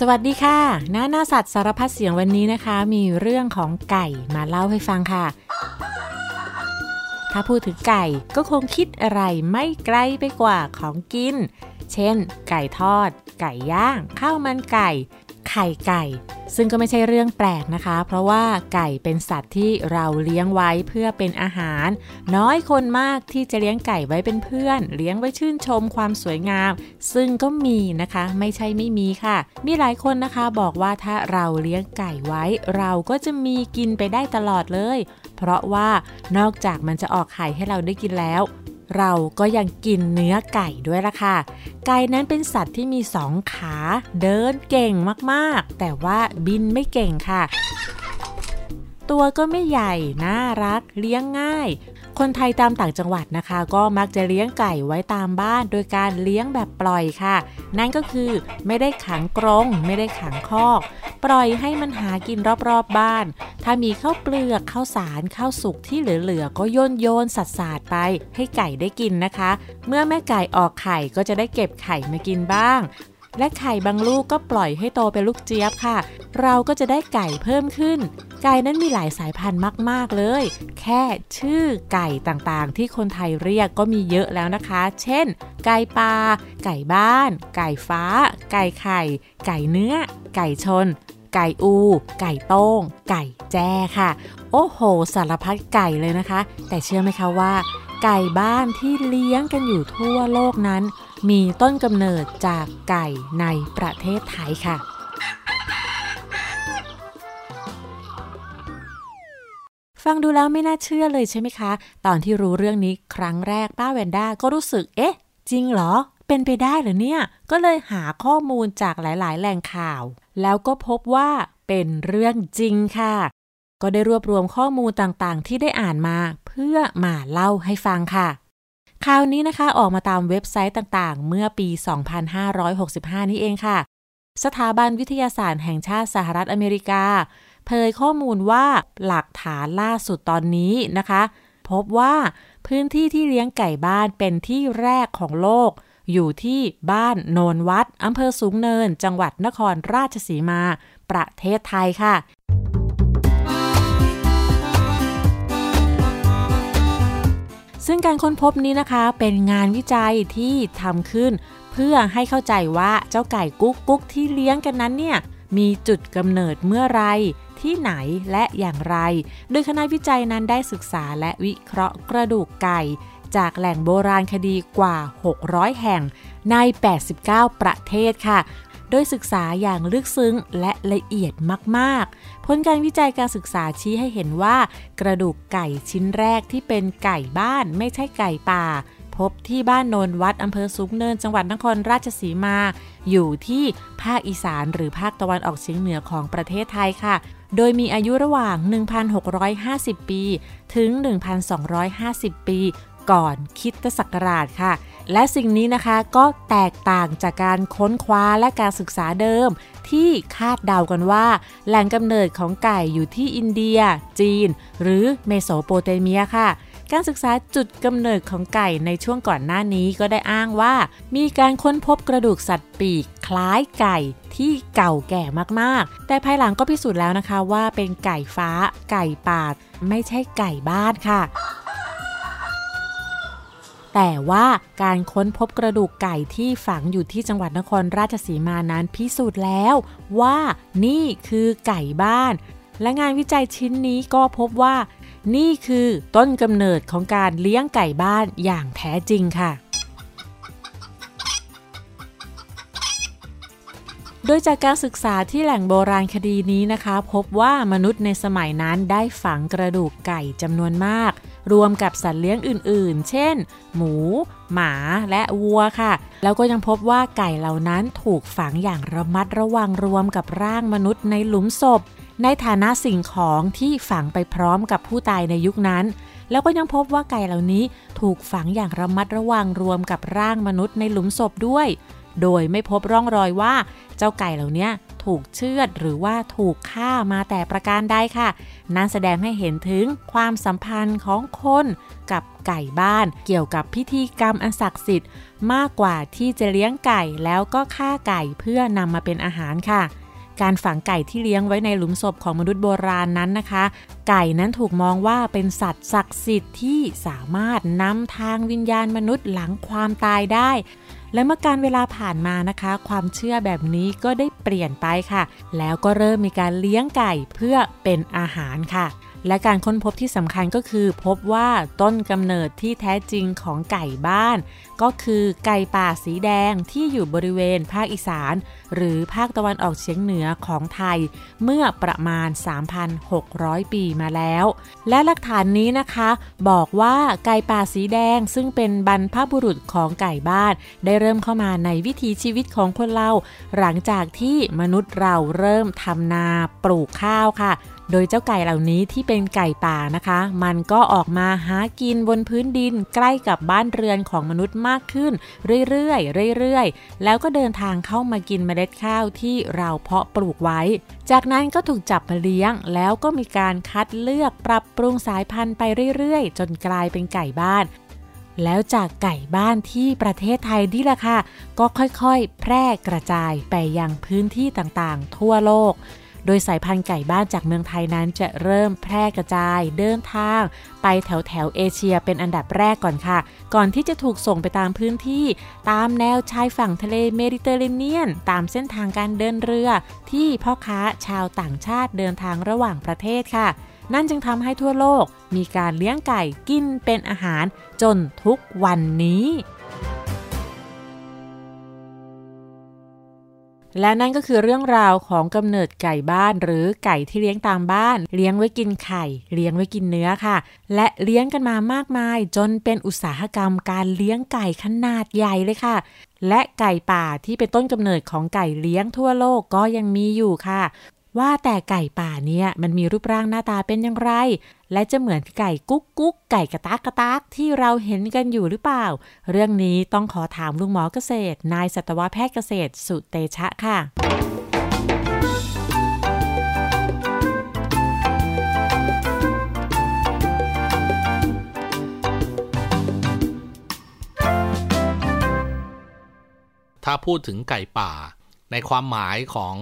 สวัสดีค่ะ หน้าหน้าสัตว์สารพัดเสียงวันนี้นะคะ มีเรื่องของไก่มาเล่าให้ฟังค่ะ ถ้าพูดถึงไก่ก็คงคิดอะไรไม่ไกลไปกว่าของกิน เช่น ไก่ทอด ไก่ย่าง ข้าวมันไก่ ไข่ไก่ ซึ่งก็ไม่ใช่เรื่องแปลกนะคะ เพราะว่าไก่เป็นสัตว์ที่เราเลี้ยงไว้เพื่อเป็นอาหาร น้อยคนมากที่จะเลี้ยงไก่ไว้เป็นเพื่อน เลี้ยงไว้ชื่นชมความสวยงาม ซึ่งก็มีนะคะ ไม่ใช่ไม่มีค่ะ มีหลายคนนะคะบอกว่าถ้าเราเลี้ยงไก่ไว้ เราก็จะมีกินไปได้ตลอดเลย เพราะว่านอกจากมันจะออกไข่ให้เราได้กินแล้ว เราก็ยังกินเนื้อไก่ด้วยล่ะค่ะ ไก่นั้นเป็นสัตว์ที่มีสองขา เดินเก่งมากๆ แต่ว่าบินไม่เก่งค่ะ ตัวก็ไม่ใหญ่ น่ารัก เลี้ยงง่าย คนไทยตามต่างจังหวัดนะคะ ก็มักจะเลี้ยงไก่ไว้ตามบ้าน โดยการเลี้ยงแบบปล่อยค่ะ นั่นก็คือไม่ได้ขังกรงไม่ได้ขังคอก ปล่อยให้มันหากินรอบๆบบ้าน ถ้ามีข้าวเปลือกข้าวสารข้าวสุกที่เหลือๆก็โยนโยนสัดสาดไป ให้ไก่ได้กินนะคะ เมื่อแม่ไก่ออกไข่ก็จะได้เก็บไข่มากินบ้าง และไข่บางลูกก็ปล่อยให้โตเป็นลูกเจี๊ยบค่ะ เราก็จะได้ไก่เพิ่มขึ้น ไก่นั้นมีหลายสายพันธุ์มาก ๆ เลย แค่ชื่อไก่ต่างๆ ที่คนไทยเรียกก็มีเยอะแล้วนะคะ เช่น ไก่ปลา ไก่บ้าน ไก่ฟ้า ไก่ไข่ ไก่เนื้อ ไก่ชน ไก่อู ไก่โต้ง ไก่แจ้ค่ะ โอ้โห สารพัดไก่เลยนะคะ แต่เชื่อไหมคะว่า ไก่บ้านที่เลี้ยงกันอยู่ทั่วโลกนั้น มีต้นกำเนิดจากไก่ในประเทศไทยค่ะ ฟังดูแล้วไม่น่าเชื่อเลยใช่ไหมคะ ตอนที่รู้เรื่องนี้ครั้งแรกป้าแวนด้าก็รู้สึก เอ๊ะ จริงเหรอ เป็นไปได้เหรอเนี่ย ก็เลยหาข้อมูลจากหลาย ๆ แหล่งข่าว แล้วก็พบว่าเป็นเรื่องจริงค่ะก็ได้รวบรวมข้อมูลต่างๆ ที่ได้อ่านมา พื่อมาเล่าให้ฟังค่ะ ข่าวนี้นะคะออกมาตามเว็บไซต์ต่างๆ เมื่อปี 2565 นี้เองค่ะ สถาบันวิทยาศาสตร์แห่งชาติสหรัฐอเมริกา เผยข้อมูลว่าหลักฐานล่าสุดตอนนี้นะคะ พบว่าพื้นที่ที่เลี้ยงไก่บ้านเป็นที่แรกของโลก อยู่ที่บ้านโนนวัดอำเภอสูงเนิน จังหวัดนครราชสีมา ประเทศไทยค่ะ ซึ่งการค้นพบนี้นะคะเป็นงานวิจัยที่ทำขึ้น เพื่อให้เข้าใจว่าเจ้าไก่กุ๊กกุ๊กที่เลี้ยงกันนั้นเนี่ยมีจุดกำเนิดเมื่อไรที่ไหนและอย่างไร โดยคณะวิจัยนั้นได้ศึกษาและวิเคราะห์กระดูกไก่ จากแหล่งโบราณคดีกว่า 600 แห่งใน 89 ประเทศค่ะ โดยศึกษาอย่างลึกซึ้งและละเอียดมาก ๆ ผลการวิจัยการศึกษาชี้ให้เห็นว่า กระดูกไก่ชิ้นแรกที่เป็นไก่บ้านไม่ใช่ไก่ป่า พบที่บ้านโนนวัดอำเภอสูงเนิน จังหวัดนครราชสีมา อยู่ที่ภาคอีสานหรือภาคตะวันออกเฉียงเหนือของประเทศไทยค่ะ โดยมีอายุระหว่าง 1,650 ปี ถึง 1,250 ปี ก่อนคิดศักราชค่ะ และสิ่งนี้นะคะก็แตกต่างจากการค้นคว้าและการศึกษาเดิม ที่คาดเดากันว่า แหล่งกำเนิดของไก่อยู่ที่อินเดีย จีน หรือเมโสโปเตเมียค่ะการศึกษาจุดกำเนิดของไก่ในช่วงก่อนหน้านี้ก็ได้อ้างว่า มีการค้นพบกระดูกสัตว์ปีกคล้ายไก่ที่เก่าแก่มากๆ แต่ภายหลังก็พิสูจน์แล้วนะคะว่าเป็นไก่ฟ้า ไก่ป่าไม่ใช่ไก่บ้านค่ะ แต่ว่าการค้นพบกระดูกไก่ที่ฝังอยู่ที่จังหวัดนครราชสีมานั้นพิสูจน์แล้วว่านี่คือไก่บ้าน และงานวิจัยชิ้นนี้ก็พบว่า นี่คือต้นกำเนิดของการเลี้ยงไก่บ้านอย่างแท้จริงค่ะ โดยจากการศึกษาที่แหล่งโบราณคดีนี้นะคะ พบว่ามนุษย์ในสมัยนั้นได้ฝังกระดูกไก่จำนวนมาก รวมกับสัตว์เลี้ยงอื่นๆ เช่น หมู หมาและวัวค่ะ แล้วก็ยังพบว่าไก่เหล่านั้นถูกฝังอย่างระมัดระวังรวมกับร่างมนุษย์ในหลุมศพ ในฐานะสิ่งของที่ฝังไปพร้อมกับผู้ตายในยุคนั้นแล้วก็ยังพบว่าไก่เหล่านี้ถูกฝังอย่างระมัดระวังรวมกับร่างมนุษย์ในหลุมศพด้วย โดยไม่พบร่องรอยว่าเจ้าไก่เหล่านี้ถูกเชือดหรือว่าถูกฆ่ามาแต่ประการใดค่ะ นั่นแสดงให้เห็นถึงความสัมพันธ์ของคนกับไก่บ้าน เกี่ยวกับพิธีกรรมอันศักดิ์สิทธิ์ มากกว่าที่จะเลี้ยงไก่แล้วก็ฆ่าไก่เพื่อนำมาเป็นอาหารค่ะการฝังไก่ที่เลี้ยงไว้ในหลุมศพของมนุษย์โบราณนั้นนะคะ ไก่นั้นถูกมองว่าเป็นสัตว์ศักดิ์สิทธิ์ที่สามารถนำทางวิญญาณมนุษย์หลังความตายได้ และเมื่อการเวลาผ่านมานะคะ ความเชื่อแบบนี้ก็ได้เปลี่ยนไปค่ะ แล้วก็เริ่มมีการเลี้ยงไก่เพื่อเป็นอาหารค่ะ และการค้นพบที่สำคัญก็คือ พบว่าต้นกำเนิดที่แท้จริงของไก่บ้าน ก็คือไก่ป่าสีแดงที่อยู่บริเวณภาคอีสาน หรือภาคตะวันออกเฉียงเหนือของไทย เมื่อประมาณ 3,600 ปีมาแล้ว และหลักฐานนี้นะคะ บอกว่าไก่ป่าสีแดงซึ่งเป็นบรรพบุรุษของไก่บ้าน ได้เริ่มเข้ามาในวิถีชีวิตของคนเรา หลังจากที่มนุษย์เราเริ่มทำนาปลูกข้าวค่ะ โดยเจ้าไก่เหล่านี้ที่เป็นไก่ป่านะคะ มันก็ออกมาหากินบนพื้นดินใกล้กับบ้านเรือนของมนุษย์มากขึ้น เรื่อยๆเรื่อยๆ แล้วก็เดินทางเข้ามากินเมล็ดข้าวที่เราเพาะปลูกไว้ จากนั้นก็ถูกจับมาเลี้ยง แล้วก็มีการคัดเลือกปรับปรุงสายพันธุ์ไปเรื่อยๆ จนกลายเป็นไก่บ้านแล้วจากไก่บ้านที่ประเทศไทยนี่แหละค่ะ ก็ค่อยๆ แพร่กระจายไปยังพื้นที่ต่างๆ ทั่วโลก โดยสายพันธุ์ไก่บ้านจากเมืองไทยนั้นจะเริ่มแพร่กระจายเดินทาง ไปแถวแถวเอเชียเป็นอันดับแรกก่อนค่ะ ก่อนที่จะถูกส่งไปตามพื้นที่ ตามแนวชายฝั่งทะเลเมดิเตอร์เรเนียน ตามเส้นทางการเดินเรือ ที่พ่อค้าชาวต่างชาติเดินทางระหว่างประเทศค่ะ นั่นจึงทำให้ทั่วโลก มีการเลี้ยงไก่กินเป็นอาหารจนทุกวันนี้ และนั่นก็คือเรื่องราวของกำเนิดไก่บ้านหรือไก่ที่เลี้ยงตามบ้าน เลี้ยงไว้กินไข่ เลี้ยงไว้กินเนื้อค่ะ และเลี้ยงกันมามากมาย จนเป็นอุตสาหกรรมการเลี้ยงไก่ขนาดใหญ่เลยค่ะ และไก่ป่าที่เป็นต้นกำเนิดของไก่เลี้ยงทั่วโลกก็ยังมีอยู่ค่ะ ว่าแต่ไก่ป่าเนี่ยมันมีรูปร่างหน้าตาเป็นอย่างไร และจะเหมือนไก่กุ๊กกุ๊กไก่กระตากกระตากที่เราเห็นกันอยู่หรือเปล่า เรื่องนี้ต้องขอถามลุงหมอเกษตร นายสัตวแพทย์เกษตร สุเตชะค่ะถ้าพูดถึงไก่ป่า ในความหมายของ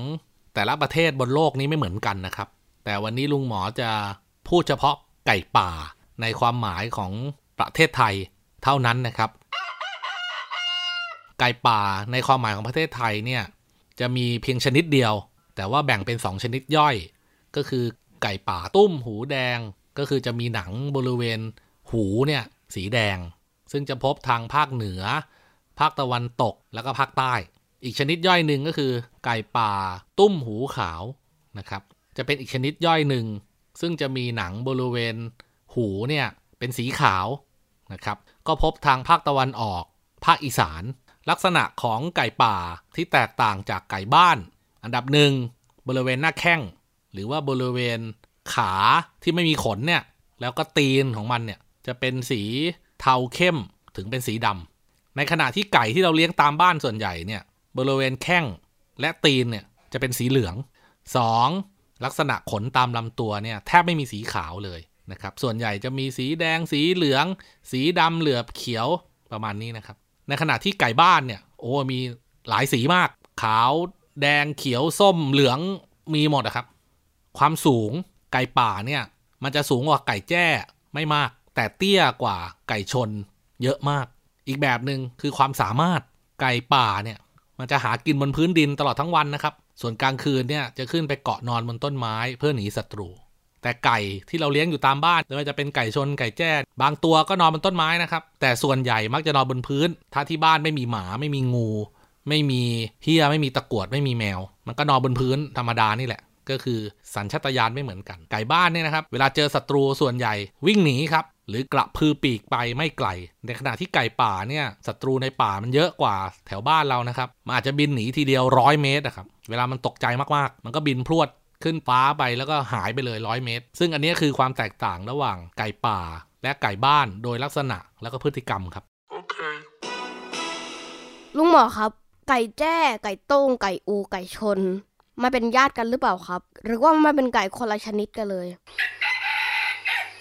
แต่ละประเทศบนโลกนี้ไม่เหมือนกันนะครับ แต่วันนี้ลุงหมอจะพูดเฉพาะไก่ป่าในความหมายของประเทศไทยเท่านั้นนะครับ ไก่ป่าในความหมายของประเทศไทยเนี่ยจะมีเพียงชนิดเดียว แต่ว่าแบ่งเป็น 2 ชนิดย่อย ก็คือไก่ป่าตุ้มหูแดง ก็คือจะมีหนังบริเวณหูเนี่ยสีแดง ซึ่งจะพบทางภาคเหนือ ภาคตะวันตกแล้วก็ภาคใต้ อีกชนิดย่อยหนึ่งก็คือ ไก่ป่าตุ้มหูขาวนะครับ จะเป็นอีกชนิดย่อยหนึ่ง ซึ่งจะมีหนังบริเวณหูเนี่ยเป็นสีขาวนะครับ ก็พบทางภาคตะวันออก ภาคอีสาน ลักษณะของไก่ป่าที่แตกต่างจากไก่บ้าน อันดับหนึ่งบริเวณหน้าแข้งหรือว่าบริเวณขาที่ไม่มีขนเนี่ยแล้วก็ตีนของมันเนี่ยจะเป็นสีเทาเข้มถึงเป็นสีดำในขณะที่ไก่ที่เราเลี้ยงตามบ้านส่วนใหญ่เนี่ย บริเวณแข้งและตีนเนี่ยจะเป็นสีเหลือง 2. ลักษณะขนตามลำตัวเนี่ยแทบไม่มีสีขาวเลยนะครับ ส่วนใหญ่จะมีสีแดงสีเหลือง สีดำเหลือบเขียวประมาณนี้นะครับ ในขณะที่ไก่บ้านเนี่ยโอ้มีหลายสีมาก ขาวแดงเขียวส้มเหลืองมีหมดนะครับ ความสูงไก่ป่าเนี่ยมันจะสูงกว่าไก่แจ้ไม่มาก แต่เตี้ยกว่าไก่ชนเยอะมาก อีกแบบหนึ่งคือความสามารถไก่ป่าเนี่ย มันจะหากินบนพื้นดินตลอดทั้งวันนะครับ ส่วนกลางคืนเนี่ยจะขึ้นไปเกาะนอนบนต้นไม้เพื่อหนีศัตรู แต่ไก่ที่เราเลี้ยงอยู่ตามบ้านไม่ว่าจะเป็นไก่ชนไก่แจ้บางตัวก็นอนบนต้นไม้นะครับ แต่ส่วนใหญ่มักจะนอนบนพื้น ถ้าที่บ้านไม่มีหมาไม่มีงู ไม่มีเฮียไม่มีตะกวดไม่มีแมว มันก็นอนบนพื้นธรรมดานี่แหละก็คือสัญชาตญาณไม่เหมือนกัน ไก่บ้านเนี่ยนะครับ เวลาเจอศัตรูส่วนใหญ่วิ่งหนีครับ หรือกระพือปีกไปไม่ไกล ในขณะที่ไก่ป่าเนี่ยศัตรูในป่ามันเยอะกว่าแถวบ้านเรานะครับ มันอาจจะบินหนีทีเดียวร้อยเมตรนะครับ เวลามันตกใจมากๆ มันก็บินพรวดขึ้นฟ้าไปแล้วก็หายไปเลยร้อยเมตร ซึ่งอันนี้คือความแตกต่างระหว่างไก่ป่า และไก่บ้านโดยลักษณะแล้วก็พฤติกรรมครับ โอเค ลุงหมอครับ ไก่แจ้ ไก่ต้ง ไก่อู ไก่ชน มาเป็นญาติกันหรือเปล่าครับ หรือว่ามันเป็นไก่คนละชนิดกันเลย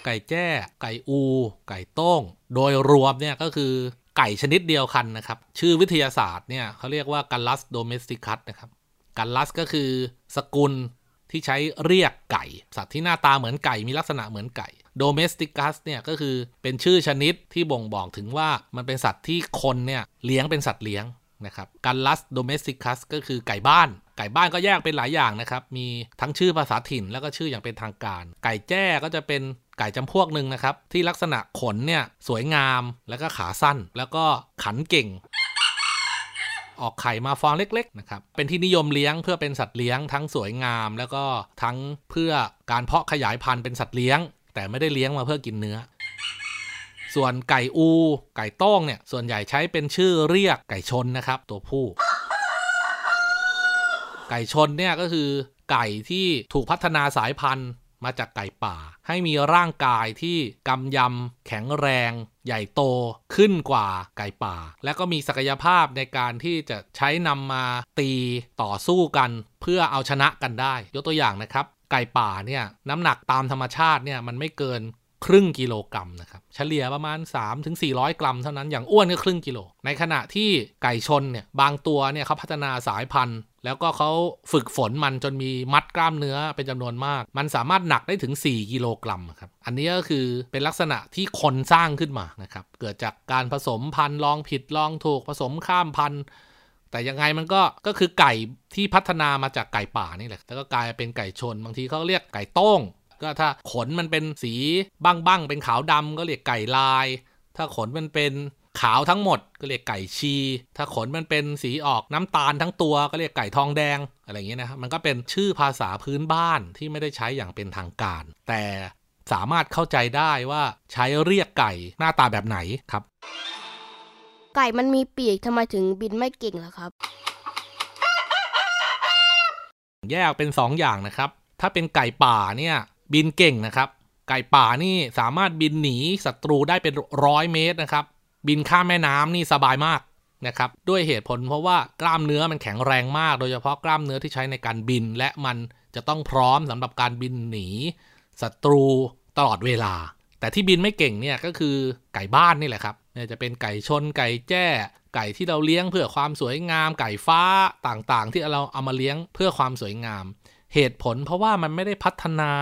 ไก่แจ้ ไก่อู ไก่ต้ง โดยรวมเนี่ยก็คือไก่ชนิดเดียวกันนะครับ ชื่อวิทยาศาสตร์เนี่ยเขาเรียกว่ากัลลัสโดเมสติคัสนะครับ กัลลัสก็คือสกุลที่ใช้เรียกไก่ สัตว์ที่หน้าตาเหมือนไก่มีลักษณะเหมือนไก่โดเมสติคัสเนี่ยก็คือเป็นชื่อชนิดที่บ่งบอกถึงว่ามันเป็นสัตว์ที่คนเนี่ยเลี้ยงเป็นสัตว์เลี้ยง นะครับกัลลัสโดเมสติคัสก็คือไก่บ้าน ไก่บ้านก็แยกเป็นหลายอย่างนะครับ มีทั้งชื่อภาษาถิ่นแล้วก็ชื่ออย่างเป็นทางการ ไก่แจ้ก็จะเป็นไก่จำพวกหนึ่งนะครับ ที่ลักษณะขนเนี่ยสวยงามแล้วก็ขาสั้น แล้วก็ขันเก่ง ออกไข่มาฟองเล็กๆนะครับเป็นที่นิยมเลี้ยงเพื่อเป็นสัตว์เลี้ยงทั้งสวยงาม แล้วก็ทั้งเพื่อการเพาะขยายพันธุ์เป็นสัตว์เลี้ยง แต่ไม่ได้เลี้ยงมาเพื่อกินเนื้อ ส่วนไก่อู ไก่ต้องเนี่ย ส่วนใหญ่ใช้เป็นชื่อเรียกไก่ชนนะครับ ตัวผู้ ไก่ชนเนี่ยก็คือไก่ที่ถูกพัฒนาสายพันธุ์มาจากไก่ป่า ให้มีร่างกายที่กำยำแข็งแรง ใหญ่โตขึ้นกว่าไก่ป่า และก็มีศักยภาพในการที่จะใช้นำมาตีต่อสู้กัน เพื่อเอาชนะกันได้ ยกตัวอย่างนะครับ ไก่ป่าเนี่ยน้ำหนักตามธรรมชาติเนี่ยมันไม่เกิน ครึ่งกิโลกรัมนะครับ เฉลี่ยประมาณ 3-400 กรัมเท่านั้นอย่างอ้วนก็ครึ่งกิโล ในขณะที่ไก่ชนเนี่ยบางตัวเนี่ยเขาพัฒนาสายพันธุ์ แล้วก็เขาฝึกฝนมันจนมีมัดกล้ามเนื้อเป็นจำนวนมาก มันสามารถหนักได้ถึง 4 กิโลกรัมครับ อันนี้ก็คือเป็นลักษณะที่คนสร้างขึ้นมานะครับ เกิดจากการผสมพันธุ์ลองผิดลองถูกผสมข้ามพันธุ์แต่ยังไงมันก็ก็คือไก่ที่พัฒนามาจากไก่ป่านี่แหละ แล้วก็กลายเป็นไก่ชน บางทีเขาเรียกไก่โต้ง ก็ถ้าขนมันเป็นสีบ้างบ้างๆเป็นขาวดำก็เรียกไก่ลาย ถ้าขนมันเป็นขาวทั้งหมดก็เรียกไก่ชี ถ้าขนมันเป็นสีออกน้ำตาลทั้งตัวก็เรียกไก่ทองแดงอะไรอย่างเงี้ยนะครับมันก็เป็นชื่อภาษาพื้นบ้านที่ไม่ได้ใช้อย่างเป็นทางการ แต่สามารถเข้าใจได้ว่าใช้เรียกไก่หน้าตาแบบไหนครับ ไก่มันมีปีกทำไมถึงบินไม่เก่งล่ะครับ แยกเป็น2ออย่างนะครับ ถ้าเป็นไก่ป่าเนี่ย บินเก่งนะครับ ไก่ป่านี่สามารถบินหนีศัตรูได้เป็นร้อยเมตรนะครับ บินข้ามแม่น้ำนี่สบายมากนะครับ ด้วยเหตุผลเพราะว่ากล้ามเนื้อมันแข็งแรงมาก โดยเฉพาะกล้ามเนื้อที่ใช้ในการบิน และมันจะต้องพร้อมสำหรับการบินหนีศัตรูตลอดเวลา แต่ที่บินไม่เก่งเนี่ยก็คือไก่บ้านนี่แหละครับนี่จะเป็นไก่ชนไก่แจ้ไก่ที่เราเลี้ยงเพื่อความสวยงาม ไก่ฟ้าต่างๆ ที่เราเอามาเลี้ยงเพื่อความสวยงาม เหตุผลเพราะว่ามันไม่ได้พัฒนา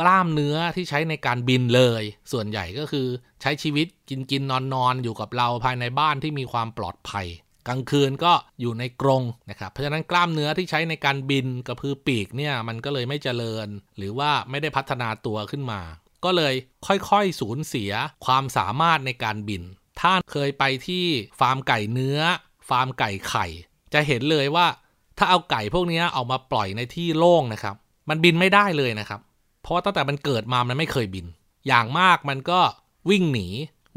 กล้ามเนื้อที่ใช้ในการบินเลย ส่วนใหญ่ก็คือใช้ชีวิตกินกินนอนนอนอยู่กับเราภายในบ้านที่มีความปลอดภัย กลางคืนก็อยู่ในกรงนะครับ เพราะฉะนั้นกล้ามเนื้อที่ใช้ในการบินกระพือปีกเนี่ยมันก็เลยไม่เจริญ หรือว่าไม่ได้พัฒนาตัวขึ้นมา ก็เลยค่อยๆสูญเสียความสามารถในการบิน ถ้าเคยไปที่ฟาร์มไก่เนื้อ ฟาร์มไก่ไข่ จะเห็นเลยว่า ถ้าเอาไก่พวกนี้เอามาปล่อยในที่โล่งนะครับ มันบินไม่ได้เลยนะครับ เพราะว่าตั้งแต่มันเกิดมามันไม่เคยบิน อย่างมากมันก็วิ่งหนี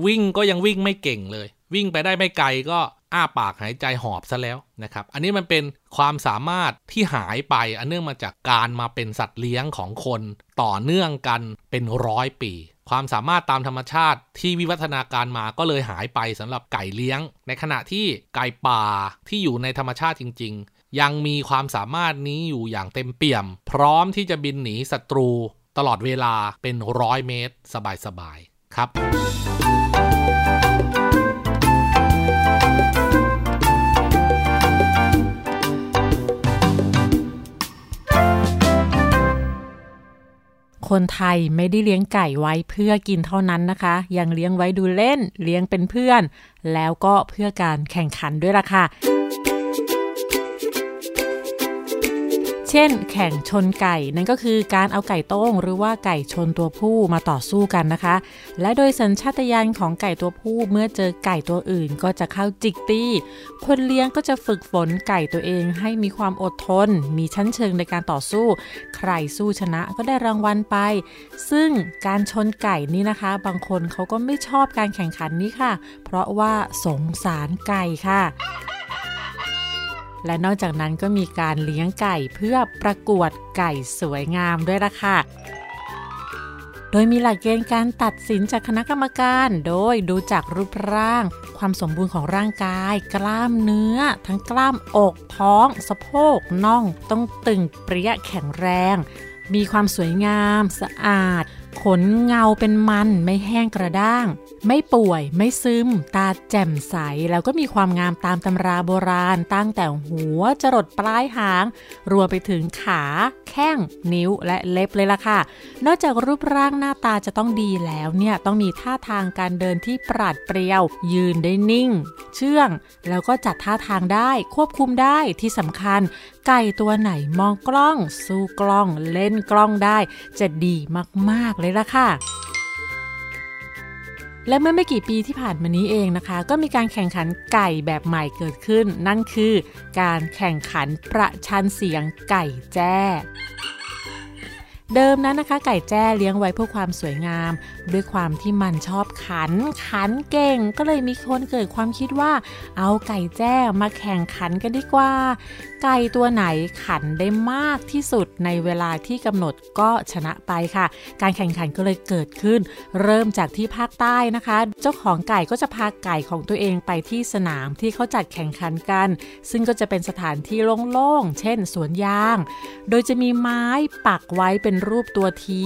วิ่งก็ยังวิ่งไม่เก่งเลย วิ่งไปได้ไม่ไกลก็อ้าปากหายใจหอบซะแล้วนะครับ อันนี้มันเป็นความสามารถที่หายไป อันเนื่องมาจากการมาเป็นสัตว์เลี้ยงของคนต่อเนื่องกันเป็นร้อยปี ความสามารถตามธรรมชาติที่วิวัฒนาการมาก็เลยหายไปสำหรับไก่เลี้ยง ในขณะที่ไก่ป่าที่อยู่ในธรรมชาติจริง ยังมีความสามารถนี้อยู่อย่างเต็มเปี่ยม พร้อมที่จะบินหนีศัตรูตลอดเวลาเป็นร้อยเมตร สบายๆครับ คนไทยไม่ได้เลี้ยงไก่ไว้เพื่อกินเท่านั้นนะคะ ยังเลี้ยงไว้ดูเล่น เลี้ยงเป็นเพื่อน แล้วก็เพื่อการแข่งขันด้วยล่ะค่ะ เช่น แข่งชนไก่ นั่นก็คือการเอาไก่โต้งหรือว่าไก่ชนตัวผู้มาต่อสู้กันนะคะ และโดยสัญชาตญาณของไก่ตัวผู้เมื่อเจอไก่ตัวอื่นก็จะเข้าจิกตีคนเลี้ยงก็จะฝึกฝนไก่ตัวเองให้มีความอดทน มีชั้นเชิงในการต่อสู้ ใครสู้ชนะก็ได้รางวัลไป ซึ่งการชนไก่นี่นะคะ บางคนเขาก็ไม่ชอบการแข่งขันนี้ค่ะ เพราะว่าสงสารไก่ค่ะ และนอกจากนั้นก็มีการเลี้ยงไก่เพื่อประกวดไก่สวยงามด้วยล่ะค่ะ โดยมีหลักเกณฑ์การตัดสินจากคณะกรรมการ โดยดูจากรูปร่าง ความสมบูรณ์ของร่างกาย กล้ามเนื้อ ทั้งกล้ามอกท้อง สะโพกน่อง ต้องตึงเปรี้ยแข็งแรง มีความสวยงาม สะอาดขนเงาเป็นมันไม่แห้งกระด้าง ไม่ป่วย ไม่ซึม ตาแจ่มใส แล้วก็มีความงามตามตำราโบราณ ตั้งแต่หัวจรดปลายหาง รวมไปถึงขา แข้ง นิ้วและเล็บเลยล่ะค่ะ นอกจากรูปร่างหน้าตาจะต้องดีแล้วเนี่ย ต้องมีท่าทางการเดินที่ปราดเปรียว ยืนได้นิ่ง เชื่อง แล้วก็จัดท่าทางได้ควบคุมได้ที่สำคัญ ไก่ตัวไหนมองกล้อง สู้กล้อง เล่นกล้องได้ จะดีมากๆเลยล่ะค่ะ และเมื่อไม่กี่ปีที่ผ่านมานี้เองนะคะ ก็มีการแข่งขันไก่แบบใหม่เกิดขึ้น นั่นคือการแข่งขันประชันเสียงไก่แจ้เดิมนั้นนะคะ ไก่แจ้เลี้ยงไว้เพื่อความสวยงาม ด้วยความที่มันชอบขัน ขันเก่งก็เลยมีคนเกิดความคิดว่า เอาไก่แจ้มาแข่งขันกันดีกว่าไก่ตัวไหนขันได้มากที่สุดในเวลาที่กำหนดก็ชนะไปค่ะ การแข่งขันก็เลยเกิดขึ้น เริ่มจากที่ภาคใต้นะคะ เจ้าของไก่ก็จะพาไก่ของตัวเองไปที่สนามที่เขาจัดแข่งขันกัน ซึ่งก็จะเป็นสถานที่โล่งๆ เช่นสวนยาง โดยจะมีไม้ปักไว้เป็นรูปตัวที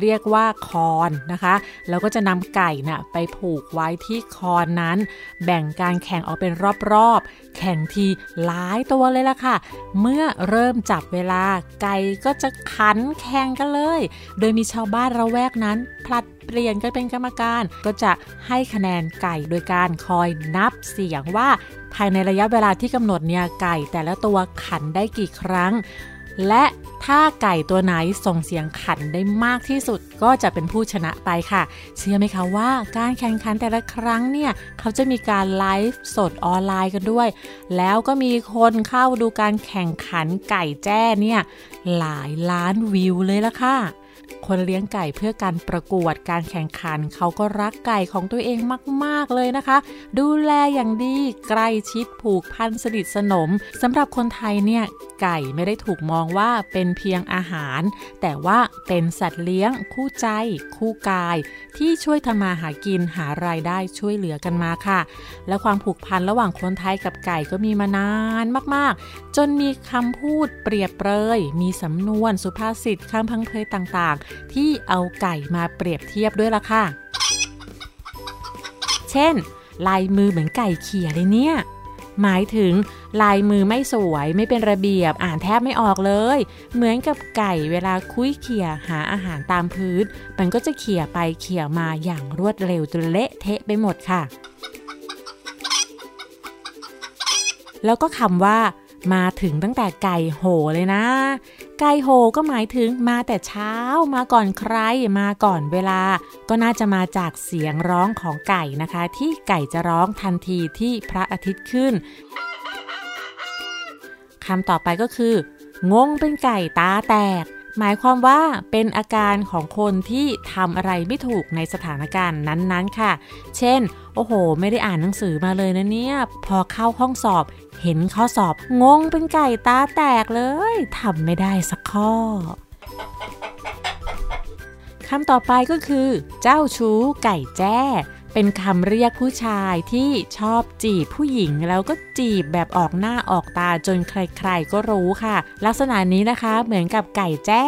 เรียกว่าคอนนะคะแล้วก็จะนำไก่นะ่ะไปผูกไว้ที่คอนนั้น แบ่งการแข่งออกเป็นรอบๆ แข่งทีหลายตัวเลยล่ะค่ะ เมื่อเริ่มจับเวลาไก่ก็จะขันแข่งกันเลย โดยมีชาวบ้านระแวกนั้น พลัดเปลี่ยนกันเป็นกรรมการ ก็จะให้คะแนนไก่โดยการคอยนับเสียงว่า ภายในระยะเวลาที่กำหนดเนี่ยไก่แต่ละตัวขันได้กี่ครั้ง และถ้าไก่ตัวไหนส่งเสียงขันได้มากที่สุดก็จะเป็นผู้ชนะไปค่ะ เชื่อไหมคะว่าการแข่งขันแต่ละครั้งเนี่ย เขาจะมีการไลฟ์สดออนไลน์กันด้วย แล้วก็มีคนเข้าดูการแข่งขันไก่แจ้เนี่ย หลายล้านวิวเลยละค่ะ คนเลี้ยงไก่เพื่อการประกวดการแข่งขัน เขาก็รักไก่ของตัวเองมาก ๆ เลยนะคะ ดูแลอย่างดีใกล้ชิดผูกพันสนิทสนมสำหรับคนไทยเนี่ยไก่ไม่ได้ถูกมองว่าเป็นเพียงอาหาร แต่ว่าเป็นสัตว์เลี้ยง คู่ใจ คู่กาย ที่ช่วยทำมาหากินหารายได้ช่วยเหลือกันมาค่ะ และความผูกพันระหว่างคนไทยกับไก่ก็มีมานานมากๆ จนมีคำพูดเปรียบเปรย มีสำนวนสุภาษิตคำพังเพยต่างๆ ที่เอาไก่มาเปรียบเทียบด้วยล่ะค่ะ เช่น ลายมือเหมือนไก่เขี่ยเลยเนี่ย หมายถึงลายมือไม่สวยไม่เป็นระเบียบอ่านแทบไม่ออกเลย เหมือนกับไก่เวลาคุยเขี่ยหาอาหารตามพื้น มันก็จะเขี่ยไปเขี่ยมาอย่างรวดเร็วจนเละเทะไปหมดค่ะ แล้วก็คำว่า มาถึงตั้งแต่ไก่โหเลยนะ ไก่โหก็หมายถึงมาแต่เช้ามาก่อนใครมาก่อนเวลา ก็น่าจะมาจากเสียงร้องของไก่นะคะ ที่ไก่จะร้องทันทีที่พระอาทิตย์ขึ้นคำต่อไปก็คืองงเป็นไก่ตาแตก หมายความว่าเป็นอาการของคนที่ทำอะไรไม่ถูกในสถานการณ์นั้นๆค่ะ เช่น โอ้โห ไม่ได้อ่านหนังสือมาเลยนะเนี่ย พอเข้าห้องสอบ เห็นข้อสอบงงเป็นไก่ตาแตกเลยทำไม่ได้สักข้อคำต่อไปก็คือ เจ้าชู้ไก่แจ้ เป็นคำเรียกผู้ชายที่ชอบจีบผู้หญิงแล้วก็จีบแบบออกหน้าออกตาจนใครๆก็รู้ค่ะ ลักษณะนี้นะคะเหมือนกับไก่แจ้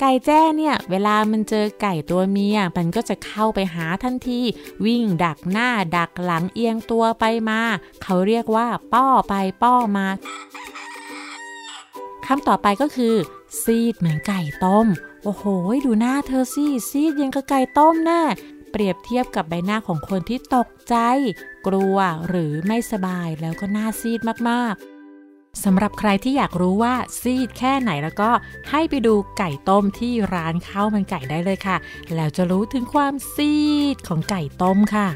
ไก่แจ้เนี่ยเวลามันเจอไก่ตัวเมีย มันก็จะเข้าไปหาทันทีวิ่งดักหน้าดักหลังเอียงตัวไปมา เขาเรียกว่า ป้อไปป้อมาคำต่อไปก็คือ ซีดเหมือนไก่ต้มโอ้โห ดูหน้าเธอสิซีดยังกับไก่ต้มแน่ เปรียบเทียบกับใบหน้าของคนที่ตกใจ กลัวหรือไม่สบายแล้วก็หน้าซีดมากๆสำหรับใครที่อยากรู้ว่าซีดแค่ไหนแล้วก็ให้ไปดูไก่ต้มที่ร้านข้าวมันไก่ได้เลยค่ะ แล้วจะรู้ถึงความซีดของไก่ต้มค่ะ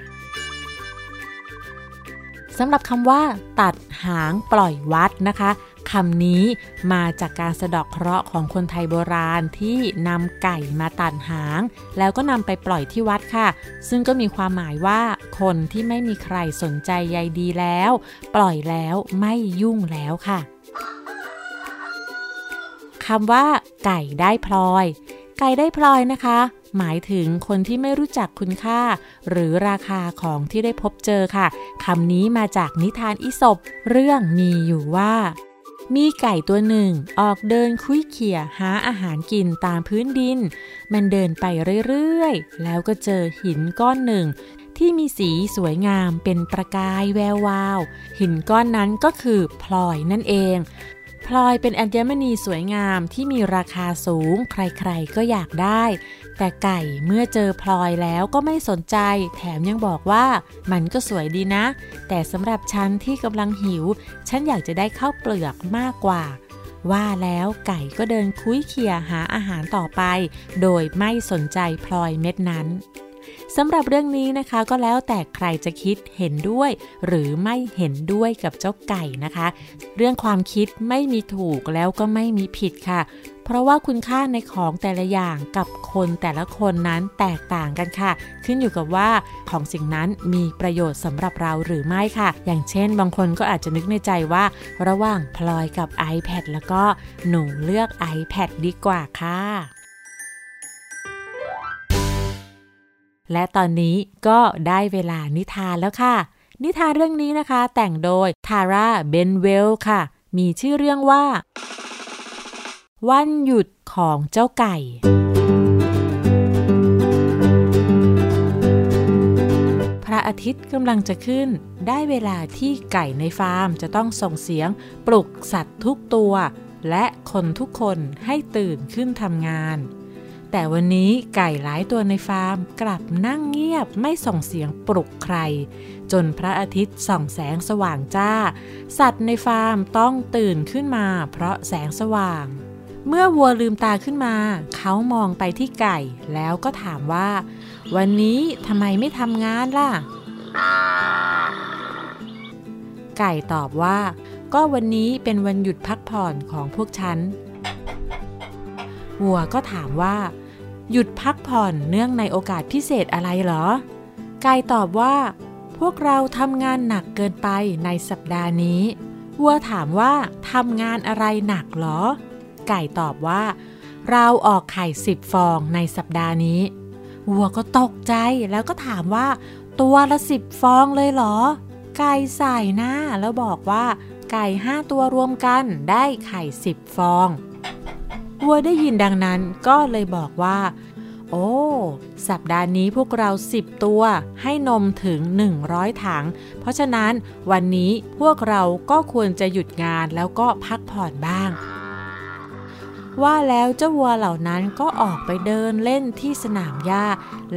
สำหรับคำว่า ตัดหางปล่อยวัดนะคะ คำนี้มาจากการสะดอกเคราะห์ของคนไทยโบราณที่นำไก่มาตัดหาง แล้วก็นำไปปล่อยที่วัดค่ะ ซึ่งก็มีความหมายว่าคนที่ไม่มีใครสนใจใยดีแล้ว ปล่อยแล้วไม่ยุ่งแล้วค่ะคำว่า ไก่ได้พลอย ไก่ได้พลอยนะคะ หมายถึงคนที่ไม่รู้จักคุณค่า หรือราคาของที่ได้พบเจอค่ะคำนี้มาจากนิทานอิศบเรื่องมีอยู่ว่า มีไก่ตัวหนึ่งออกเดินคุยเขี่ยหาอาหารกินตามพื้นดิน มันเดินไปเรื่อยๆ แล้วก็เจอหินก้อนหนึ่ง ที่มีสีสวยงามเป็นประกายแวววาว หินก้อนนั้นก็คือพลอยนั่นเอง พลอยเป็นอัญมณีสวยงามที่มีราคาสูง ใครๆก็อยากได้ แต่ไก่เมื่อเจอพลอยแล้วก็ไม่สนใจ แถมยังบอกว่ามันก็สวยดีนะ แต่สำหรับฉันที่กำลังหิว ฉันอยากจะได้ข้าวเปลือกมากกว่า ว่าแล้วไก่ก็เดินคุ้ยเคียหาอาหารต่อไป โดยไม่สนใจพลอยเม็ดนั้น สำหรับเรื่องนี้นะคะก็แล้วแต่ใครจะคิดเห็นด้วย หรือไม่เห็นด้วยกับเจ้าไก่นะคะ เรื่องความคิดไม่มีถูกแล้วก็ไม่มีผิดค่ะ เพราะว่าคุณค่าในของแต่ละอย่างกับคนแต่ละคนนั้นแตกต่างกันค่ะ ขึ้นอยู่กับว่าของสิ่งนั้นมีประโยชน์สำหรับเราหรือไม่ค่ะ อย่างเช่น บางคนก็อาจจะนึกในใจว่า ระหว่างพลอยกับ iPad แล้วก็หนูเลือก iPad ดีกว่าค่ะ และตอนนี้ก็ได้เวลานิทานแล้วค่ะ นิทานเรื่องนี้นะคะ แต่งโดยทาร่าเบนเวลค่ะ มีชื่อเรื่องว่า วันหยุดของเจ้าไก่พระอาทิตย์กำลังจะขึ้น ได้เวลาที่ไก่ในฟาร์มจะต้องส่งเสียงปลุกสัตว์ทุกตัว และคนทุกคนให้ตื่นขึ้นทำงาน แต่วันนี้ไก่หลายตัวในฟาร์มกลับนั่งเงียบไม่ส่งเสียงปลุกใคร จนพระอาทิตย์ส่องแสงสว่างจ้า สัตว์ในฟาร์มต้องตื่นขึ้นมาเพราะแสงสว่าง เมื่อวัวลืมตาขึ้นมา เขามองไปที่ไก่แล้วก็ถามว่า วันนี้ทำไมไม่ทำงานล่ะ ไก่ตอบว่า ก็วันนี้เป็นวันหยุดพักผ่อนของพวกฉัน วัวก็ถามว่า หยุดพักผ่อนเนื่องในโอกาสพิเศษอะไรเหรอ ไก่ตอบว่า พวกเราทำงานหนักเกินไปในสัปดาห์นี้ วัวถามว่าทำงานอะไรหนักเหรอ ไก่ตอบว่า เราออกไข่สิบฟองในสัปดาห์นี้ วัวก็ตกใจแล้วก็ถามว่า ตัวละสิบฟองเลยเหรอ ไก่ใส่หน้าแล้วบอกว่าไก่ห้าตัวรวมกันได้ไข่สิบฟอง วัวได้ยินดังนั้นก็เลยบอกว่า โอ้ สัปดาห์นี้พวกเราสิบตัวให้นมถึง 100 ถัง เพราะฉะนั้นวันนี้พวกเราก็ควรจะหยุดงานแล้วก็พักผ่อนบ้าง ว่าแล้วเจ้าวัวเหล่านั้นก็ออกไปเดินเล่นที่สนามหญ้า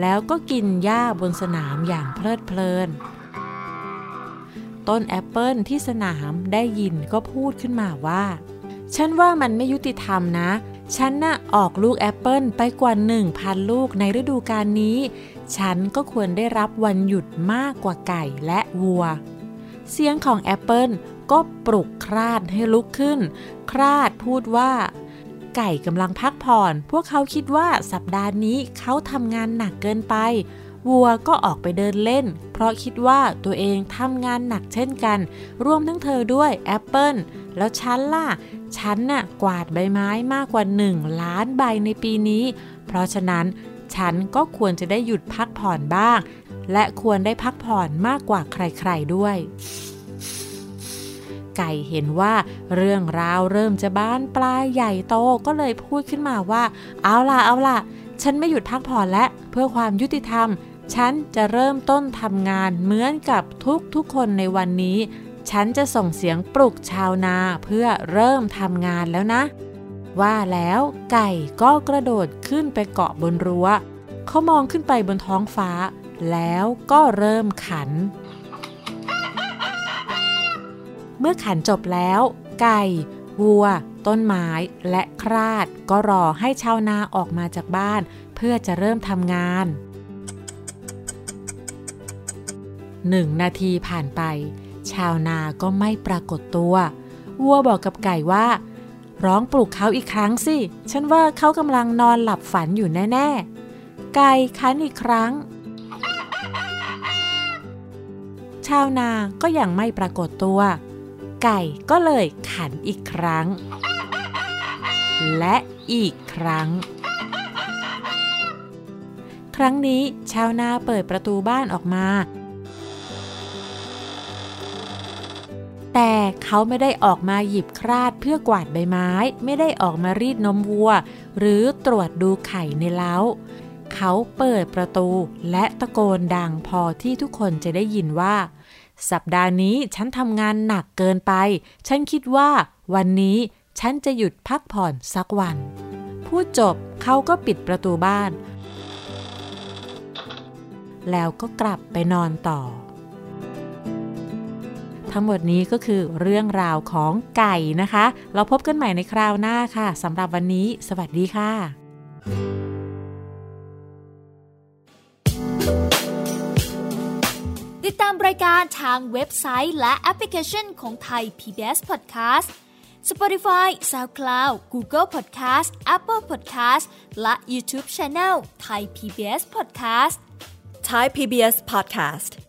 แล้วก็กินหญ้าบนสนามอย่างเพลิดเพลิน ต้นแอปเปิลที่สนามได้ยินก็พูดขึ้นมาว่า ฉันว่ามันไม่ยุติธรรมนะ ฉันน่ะออกลูกแอปเปิลไปกว่า 1,000 ลูกในฤดูกาลนี้ ฉันก็ควรได้รับวันหยุดมากกว่าไก่และวัว เสียงของแอปเปิลก็ปลุกคราดให้ลุกขึ้น คราดพูดว่า ไก่กำลังพักผ่อน พวกเขาคิดว่าสัปดาห์นี้เขาทำงานหนักเกินไป วัวก็ออกไปเดินเล่น เพราะคิดว่าตัวเองทำงานหนักเช่นกัน รวมทั้งเธอด้วยแอปเปิลแล้วฉันล่ะ ฉันน่ะกวาดใบไม้มากกว่า 1 ล้านใบในปีนี้ เพราะฉะนั้นฉันก็ควรจะได้หยุดพักผ่อนบ้าง และควรได้พักผ่อนมากกว่าใครๆด้วย ไก่เห็นว่าเรื่องราวเริ่มจะบ้านปลายใหญ่โตก็เลยพูดขึ้นมาว่า เอาล่ะเอาล่ะ ฉันไม่หยุดพักผ่อนและเพื่อความยุติธรรม ฉันจะเริ่มต้นทำงานเหมือนกับทุกๆคนในวันนี้ ฉันจะส่งเสียงปลุกชาวนาเพื่อเริ่มทำงานแล้วนะ ว่าแล้วไก่ก็กระโดดขึ้นไปเกาะบนรัว้ว เขามองขึ้นไปบนท้องฟ้า แล้วก็เริ่มขัน เมื่อขันจบแล้ว ไก่ วัว ต้นไม้ และคราด ก็รอให้ชาวนาออกมาจากบ้าน เพื่อจะเริ่มทำงานหนึ่งนาทีผ่านไป ชาวนาก็ไม่ปรากฏตัว วัวบอกกับไก่ว่า ร้องปลุกเขาอีกครั้งสิ ฉันว่าเขากำลังนอนหลับฝันอยู่แน่ ๆ ไก่คันอีกครั้ง ชาวนาก็ยังไม่ปรากฏตัว ไก่ก็เลยขันอีกครั้ง และอีกครั้งครั้งนี้ชาวนาเปิดประตูบ้านออกมา แต่เขาไม่ได้ออกมาหยิบคราดเพื่อกวาดใบไม้ ไม่ได้ออกมารีดนมวัว หรือตรวจดูไข่ในเล้า เขาเปิดประตูและตะโกนดังพอที่ทุกคนจะได้ยินว่า สัปดาห์นี้ฉันทำงานหนักเกินไป ฉันคิดว่าวันนี้ฉันจะหยุดพักผ่อนสักวัน พูดจบเขาก็ปิดประตูบ้าน แล้วก็กลับไปนอนต่อ ทั้งหมดนี้ก็คือเรื่องราวของไก่นะคะ เราพบกันใหม่ในคราวหน้าค่ะสำหรับวันนี้ สวัสดีค่ะ ติดตามรายการทางเว็บไซต์และแอปพลิเคชันของไทย PBS Podcast Spotify SoundCloud Google Podcast Apple Podcast และ YouTube Channel Thai PBS Podcast Thai PBS Podcast.